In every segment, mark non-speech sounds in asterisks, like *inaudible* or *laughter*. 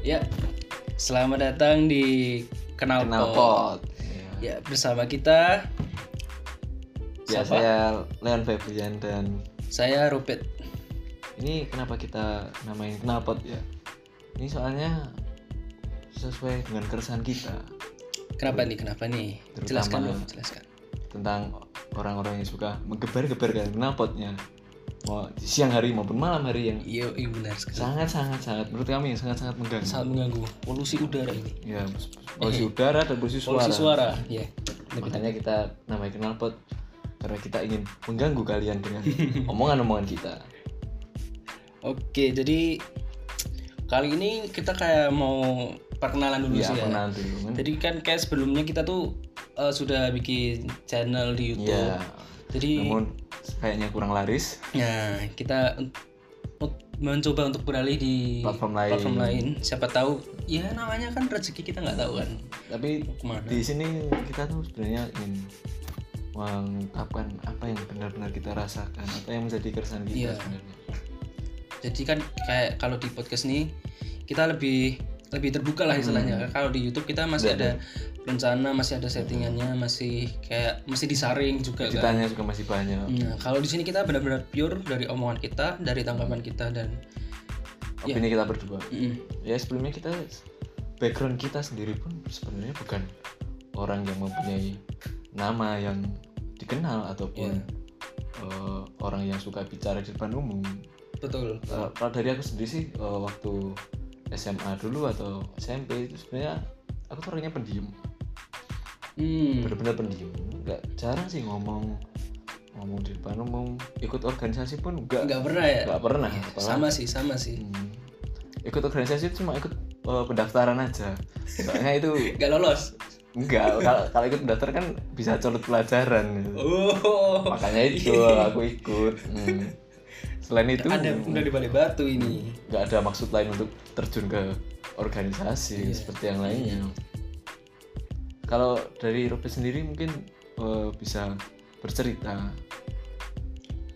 Ya, selamat datang di Kenal, Kenal Pot. Pot. Ya, bersama kita Ya, saya Leon Febrian dan saya Rupit. ini kenapa kita namain Kenal Pot ya? Ini soalnya sesuai dengan keresahan kita Kenapa nih? Kenapa nih? Terutama- Jelaskan dong, jelaskan. tentang orang-orang yang suka menggebar-gebarkan knalpotnya mau di siang hari maupun malam hari yang Iya, iya benar sekali. sangat sangat sangat menurut kami sangat sangat mengganggu Sangat mengganggu polusi udara ini. ya polusi udara dan polusi suara Polusi suara, ya. makanya kita namanya knalpot karena kita ingin mengganggu kalian dengan *laughs* omongan-omongan kita Oke, jadi kali ini kita kayak mau perkenalan dulu ya sih ya. dulu kan Jadi kan kayak sebelumnya kita tuh eh, sudah bikin channel di YouTube. ya Jadi namun kayaknya kurang laris ya kita mencoba untuk beralih di Platform lain. platform lain. Siapa tahu ya namanya kan rezeki kita nggak tahu kan. tapi Ke mana? di sini kita tuh sebenarnya ingin mengungkapkan apa yang benar-benar kita rasakan apa yang menjadi keresahan kita Iya. sebenarnya Jadi kan kayak kalau di podcast nih kita lebih lebih terbuka lah istilahnya. Hmm. Kalau di YouTube kita masih ada rencana, masih ada settingannya, masih kayak masih disaring juga kan. ceritanya juga masih banyak Nah, kalau di sini kita benar-benar pure dari omongan kita, dari tanggapan kita dan opini kita berdua Mm, ya sebelumnya kita background kita sendiri pun sebenarnya bukan orang yang mempunyai nama yang dikenal ataupun Iya. eh, orang yang suka bicara di depan umum betul. Kalau dari aku sendiri sih eh, waktu SMA dulu atau SMP itu sebenarnya aku tuh orangnya pendiam. Hmm. benar-benar pendiam. Nggak jarang sih ngomong ngomong di depan umum. Ikut organisasi pun nggak. Nggak pernah ya? Nggak pernah. Apalagi sama sih sama sih. Hmm. ikut organisasi itu cuma ikut eh, pendaftaran aja. Soalnya itu *laughs* nggak lolos? Enggak kalau kalau ikut pendaftar kan bisa colot pelajaran gitu. oh. Makanya itu *laughs* aku ikut. Hmm. Selain itu ada udah di balik batu ini. nggak ada maksud lain untuk terjun ke organisasi Iya. seperti yang lainnya kalau dari Robert sendiri mungkin eh, bisa bercerita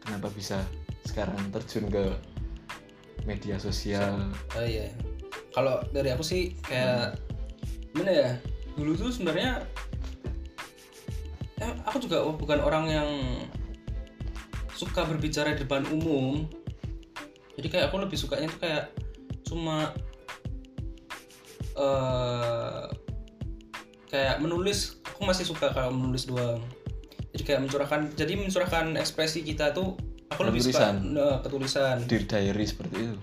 kenapa bisa sekarang terjun ke media sosial. Oh iya. Kalau dari aku sih kayak gimana ya? Dulu tuh sebenarnya eh, aku juga bukan orang yang suka berbicara di depan umum. Jadi kayak aku lebih sukanya tuh kayak cuma eh kayak menulis. Aku masih suka kalau menulis doang. Jadi kayak mencurahkan jadi mencurahkan ekspresi kita tuh aku lebih suka Penulisan. nah, ketulisan di diary seperti itu?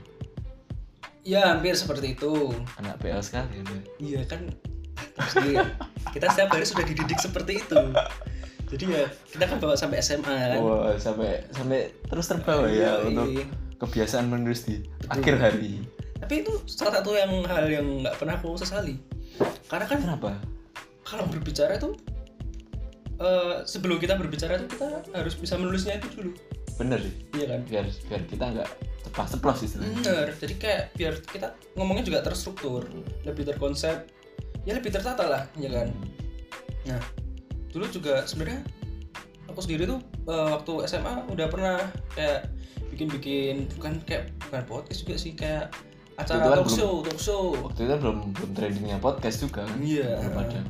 Ya hampir seperti itu. Anak PL sekali iya kan? Kita setiap hari sudah dididik seperti itu jadi ya kita kan bawa sampai SMA kan? Wah, sampai sampai terus terbawa ya Iya, untuk iya. kebiasaan menulis di akhir hari. Tapi itu salah satu yang hal yang nggak pernah aku sesali. Karena kan kenapa? kalau berbicara itu eh, sebelum kita berbicara itu kita harus bisa menulisnya itu dulu. Bener sih. Iya kan? Biar biar kita nggak ceplos ceplos istilahnya bener. Jadi kayak biar kita ngomongnya juga terstruktur lebih terkonsep ya lebih tertata lah ya kan? Nah dulu juga sebenarnya aku sendiri tuh eh, waktu SMA udah pernah kayak bikin-bikin bukan kayak bukan podcast juga sih kayak acara talk belum- show talk show. waktu itu kan belum belum trendingnya podcast juga. Kan Iya. belum ada.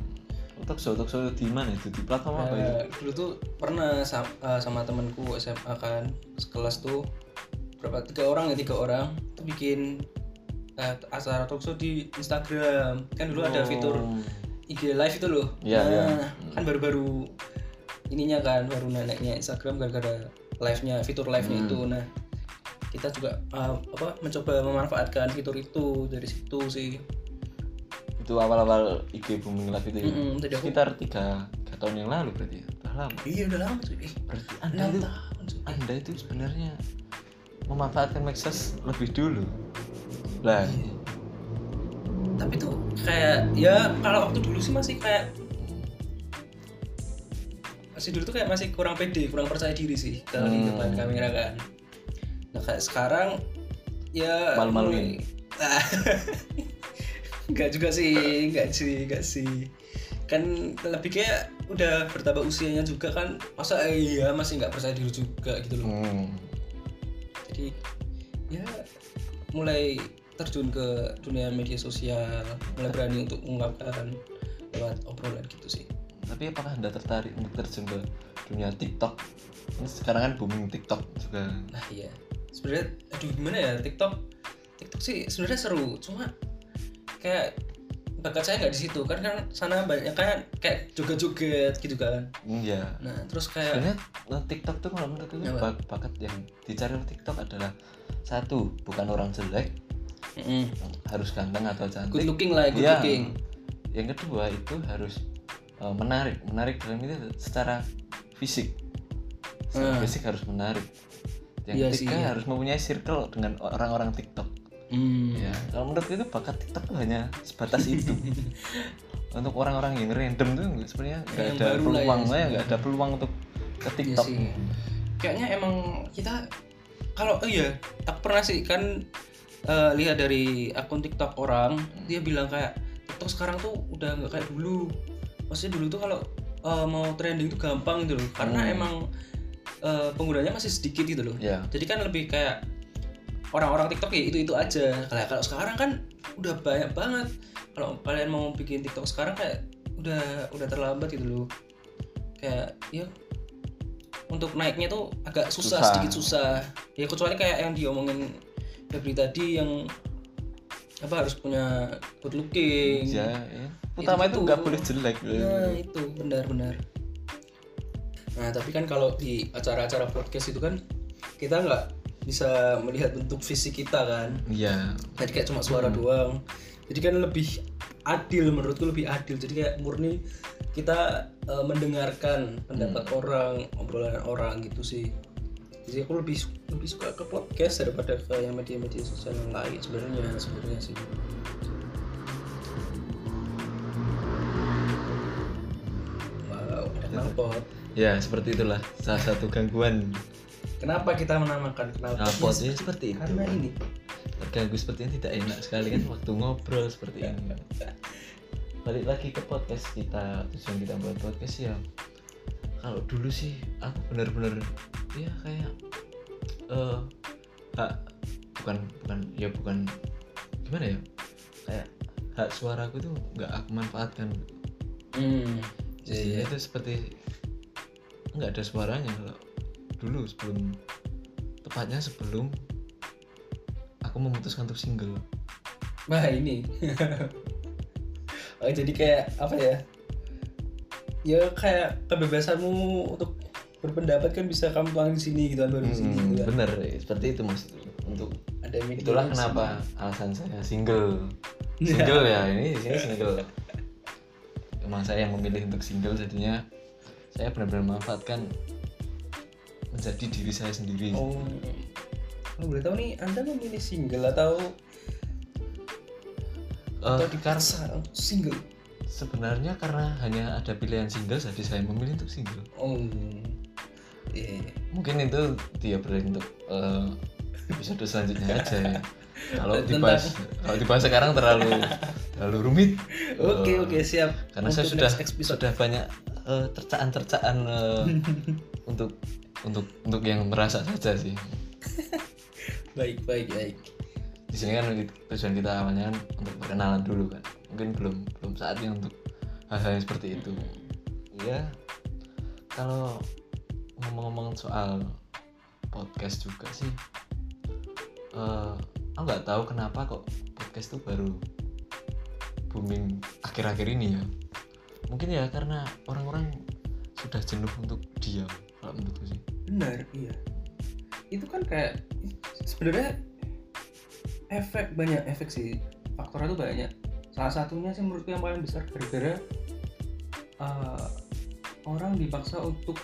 Oh, talk show talk show di mana itu? Di platform apa itu? Eh, dulu tuh pernah sama, sama temanku SMA kan sekelas tuh berapa tiga orang ya tiga orang tuh bikin eh, acara talk show di Instagram. Kan dulu ada fitur Oh. IG live itu loh. Iya, nah iya. kan baru-baru ininya kan baru neneknya Instagram gara-gara live-nya fitur live-nya Hmm. itu. Nah kita juga eh, apa mencoba memanfaatkan fitur itu dari situ sih. Itu awal-awal IG booming live itu ya? Tadi aku- sekitar tiga, tiga tahun yang lalu berarti ya? Udah lama. Iya udah lama cuy. Eh, berarti anda itu tahun anda itu sebenarnya memanfaatkan medsos lebih dulu. Lah tapi tuh kayak ya kalau waktu dulu sih masih kayak masih dulu tuh kayak masih kurang pede kurang percaya diri sih kalau di Hmm. depan kamera kan nah kayak sekarang ya Malu-maluin. Ah, Enggak *laughs* juga sih, enggak sih, enggak sih. Kan lebih kayak udah bertambah usianya juga kan, masa iya masih nggak percaya diri juga gitu loh. Hmm. Jadi ya mulai terjun ke dunia media sosial mulai berani untuk mengungkapkan lewat obrolan gitu sih. Tapi apakah anda tertarik untuk terjun ke dunia TikTok? Ini sekarang kan booming TikTok juga. Nah iya. Sebenarnya aduh gimana ya TikTok? TikTok sih sebenarnya seru cuma kayak bakat saya nggak di situ. Kan kan sana banyak kan kayak joget-joget gitu kan. Iya. Nah terus kayak sebenarnya nah, TikTok tuh kalau bak- bakat yang dicari oleh TikTok adalah satu bukan orang jelek mm, harus ganteng atau good cantik looking lah good Iya. looking. Yang kedua itu harus uh, menarik. Menarik dalam itu secara fisik. Secara Hmm. fisik harus menarik. Yang Iya sih, ketiga iya. harus mempunyai circle dengan orang-orang TikTok. Hmm. ya kalau menurut itu bakat TikTok tuh hanya sebatas itu. *laughs* Untuk orang-orang yang random tuh sebenarnya nggak Yang ada lah ya, peluang ya nggak ada peluang untuk ke Iya TikTok. sih. Kayaknya emang kita kalau oh iya, aku pernah sih kan eh, lihat dari akun TikTok orang, dia bilang kayak TikTok sekarang tuh udah nggak kayak dulu. Maksudnya dulu tuh kalau eh, mau trending tuh gampang gitu loh, karena Hmm. emang eh, penggunanya masih sedikit gitu loh. ya Jadi kan lebih kayak orang-orang TikTok ya itu-itu aja. Kayak kalau sekarang kan udah banyak banget. Kalau kalian mau bikin TikTok sekarang kayak udah udah terlambat gitu loh. Kayak ya untuk naiknya tuh agak susah, Susah. sedikit susah. Ya kecuali kayak yang diomongin Febri tadi yang apa harus punya good looking. ya, ya. utama itu nggak boleh jelek Nah itu benar-benar. Nah tapi kan kalau di acara-acara podcast itu kan kita nggak bisa melihat bentuk fisik kita kan. iya Jadi kayak cuma suara doang. Jadi kan lebih adil menurutku lebih adil. Jadi kayak murni kita eh, mendengarkan pendapat orang, obrolan orang gitu sih. Jadi aku lebih lebih suka ke podcast daripada ke yang media-media sosial yang lain sebenarnya sebenarnya sih. Wow, knalpot. ya seperti itulah salah satu gangguan Kenapa kita menamakan knalpot? knalpot ya seperti itu Karena ini. terganggu seperti ini tidak enak sekali kan waktu ngobrol seperti ini balik lagi ke podcast kita tujuan kita buat podcast ya kalau dulu sih aku bener-bener ya kayak eh hak bukan bukan ya bukan gimana ya kayak hak suaraku tuh nggak aku manfaatkan Hmm. Iya, iya. itu seperti nggak ada suaranya kalau dulu sebelum tepatnya sebelum aku memutuskan untuk single Wah ini. *laughs* oh, jadi kayak apa ya? Ya kayak kebebasanmu untuk berpendapat kan bisa kamu tuangin di sini gitu baru di sini Hmm, gitu kan. bener seperti itu mas untuk Ada itulah kenapa alasan saya single single ya ini di sini single emang saya yang memilih untuk single jadinya saya benar-benar memanfaatkan menjadi diri saya sendiri sini. Oh. Kalau boleh tahu nih, Anda memilih single atau Eh, atau untuk single? sebenarnya karena hanya ada pilihan single jadi saya memilih untuk single Oh. Iya. mungkin itu dia berarti untuk eh, episode selanjutnya aja ya. *laughs* kalau dibahas kalau dibahas sekarang terlalu terlalu rumit Oke Eh, oke siap. karena saya Untuk sudah next episode. sudah banyak eh, cercaan-cercaan eh, *laughs* untuk untuk untuk yang merasa saja sih *laughs* Baik baik baik. di sini kan tujuan kita awalnya kan untuk perkenalan dulu kan mungkin belum belum saatnya untuk hal-hal seperti itu ya kalau ngomong-ngomong soal podcast juga sih eh aku nggak tahu kenapa kok podcast tuh baru booming akhir-akhir ini ya mungkin ya karena orang-orang sudah jenuh untuk diam kalau menurutku sih Benar, iya. Itu kan kayak sebenarnya efek banyak efek sih. Faktornya tuh banyak. Salah satunya sih menurutku yang paling besar gara-gara uh, orang dipaksa untuk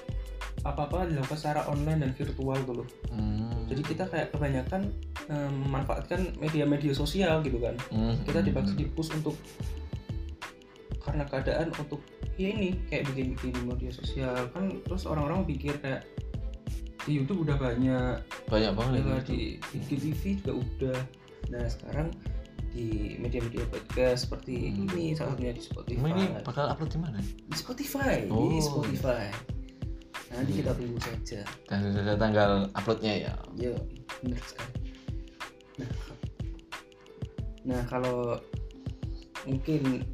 apa-apa dilakukan secara online dan virtual tuh loh. Hmm. Jadi kita kayak kebanyakan um, memanfaatkan media-media sosial gitu kan. Hmm. Kita dipaksa dipus untuk karena keadaan untuk ya ini kayak bikin-bikin di media sosial kan terus orang-orang pikir kayak di YouTube udah banyak banyak banget ya, itu. di IGTV juga udah nah sekarang di media-media podcast seperti Hmm. ini salah satunya di Spotify Emang ini bakal upload di mana? di Spotify di Oh. Spotify nanti Iya. kita tunggu saja Dan sudah tanggal uploadnya ya. ya benar sekali nah Nah kalau mungkin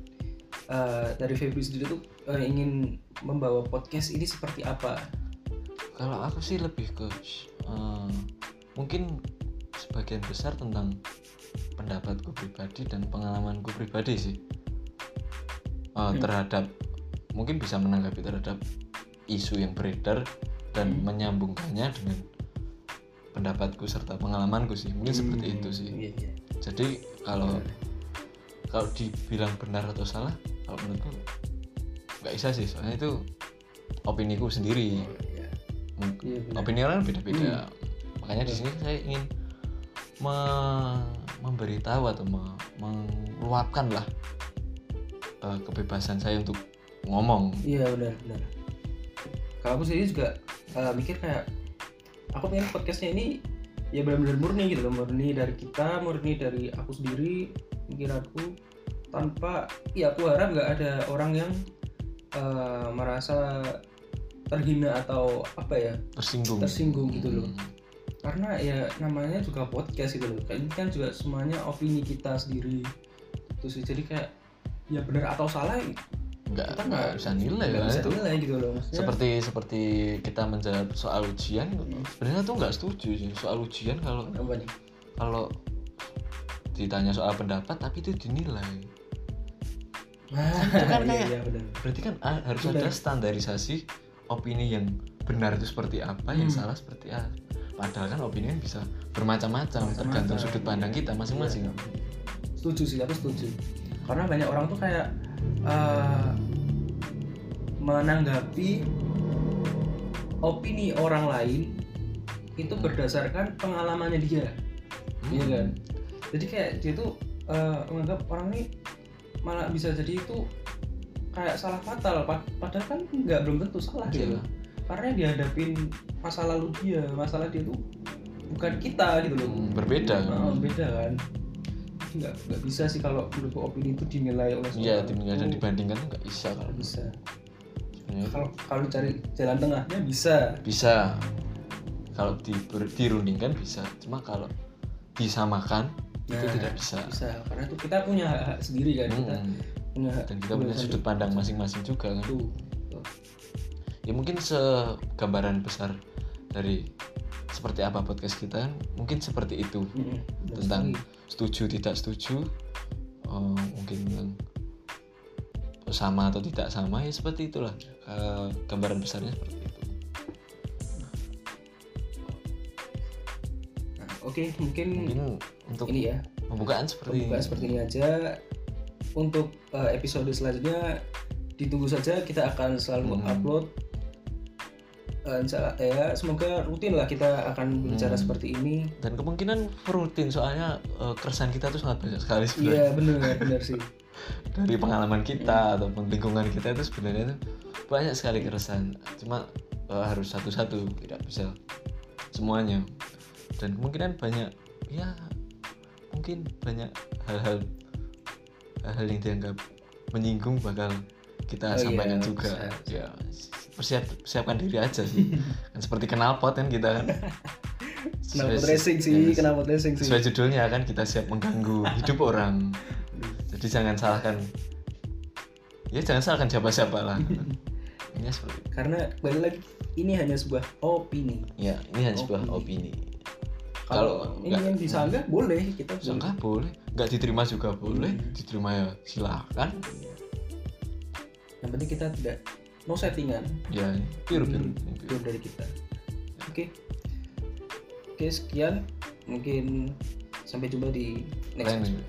eh, dari Febri sendiri tuh eh, ingin membawa podcast ini seperti apa? kalau aku sih lebih ke eh, mungkin sebagian besar tentang pendapatku pribadi dan pengalamanku pribadi sih Hmm. terhadap mungkin bisa menanggapi terhadap isu yang beredar dan Hmm. menyambungkannya dengan pendapatku serta pengalamanku sih mungkin seperti Hmm, itu sih Iya, iya. jadi kalau kalau dibilang benar atau salah kalau menurutku nggak bisa sih soalnya itu opiniku sendiri Oh, iya. Mung- Iya, benar. opini orang beda-beda makanya di sini saya ingin me- memberitahu atau me- meluapkan lah eh, kebebasan saya untuk ngomong Iya benar benar. Kalau aku sendiri juga eh, mikir kayak aku pengen podcastnya ini ya benar-benar murni gitu loh, murni dari kita, murni dari aku sendiri, mikir aku tanpa ya aku harap nggak ada orang yang eh, merasa terhina atau apa ya tersinggung Tersinggung gitu loh. Hmm. karena ya namanya juga podcast gitu loh kayak ini kan juga semuanya opini kita sendiri itu sih jadi kayak ya benar atau salah nggak kita nggak bisa nilai nggak kan bisa itu nilai gitu loh maksudnya seperti seperti kita menjawab soal ujian sebenarnya tuh nggak setuju sih soal ujian kalau apa nih kalau ditanya soal pendapat tapi itu dinilai itu kan kayak- iya, benar. berarti kan a- harus Benar. ada standarisasi opini yang benar itu seperti apa yang Hmm. salah seperti apa padahal kan opini kan bisa bermacam-macam Macam-macam. tergantung sudut pandang kita masing-masing Iya. setuju sih aku setuju karena banyak orang tuh kayak eh, menanggapi opini orang lain itu berdasarkan pengalamannya dia. Hmm. iya kan? Jadi kayak dia tuh eh, menganggap orang ini malah bisa jadi itu kayak salah fatal. Pad- padahal kan nggak belum tentu salah gitu. Iya. karena yang dihadapin masa lalu dia masalah dia tuh bukan kita gitu loh. Hmm, berbeda kan? Nah, beda kan nggak nggak bisa sih kalau menurutku opini itu dinilai oleh iya dinilai dan itu dibandingkan tuh nggak bisa kalau nggak bisa. Sebenarnya kalau kalau cari jalan tengahnya bisa. Bisa. Kalau di, dirundingkan bisa. Cuma kalau disamakan itu Nah, tidak bisa. bisa. Karena itu kita punya hak, -hak sendiri kan. Kita Hmm. punya hak dan kita punya sudut pandang masing-masing juga kan. Itu ya mungkin segambaran besar dari seperti apa podcast kita? Mungkin seperti itu. Benar Tentang setuju tidak setuju. Eh, mungkin yang sama atau tidak sama ya seperti itulah. Eh, gambaran besarnya seperti itu. Nah, oke mungkin, mungkin untuk ini ya. pembukaan seperti pembukaan seperti ini aja. Untuk eh, episode selanjutnya ditunggu saja. Kita akan selalu Hmm. upload insya Allah, ya semoga rutin lah kita akan berbicara Hmm. seperti ini. Dan kemungkinan rutin soalnya eh, keresahan kita tuh sangat banyak sekali sebenarnya. Iya benar benar sih. *laughs* Dari pengalaman kita ataupun lingkungan kita itu sebenarnya tuh banyak sekali keresahan. Cuma eh, harus satu-satu tidak bisa semuanya. Dan kemungkinan banyak ya mungkin banyak hal-hal hal-hal yang dianggap menyinggung bakal kita Oh iya, sampaikan juga. bisa. ya persiap persiapkan diri aja sih. *laughs* Kan seperti knalpot kan kita kan. Kenapa Sesuai- racing sih ya, kenapa racing sih. Sesuai judulnya kan kita siap mengganggu hidup orang. Jadi jangan salahkan. Ya jangan salahkan siapa-siapa lah. *laughs* Ini seperti karena balik lagi ini hanya sebuah opini. Ya ini hanya sebuah Opini. opini. Kalau ini yang disanggah boleh kita boleh. sangka boleh. Nggak diterima juga boleh Hmm. diterima ya silahkan. Yang penting kita tidak no settingan ya biru biru Hmm, pure. dari kita. Oke. Oke sekian. Mungkin sampai jumpa di next Lain episode.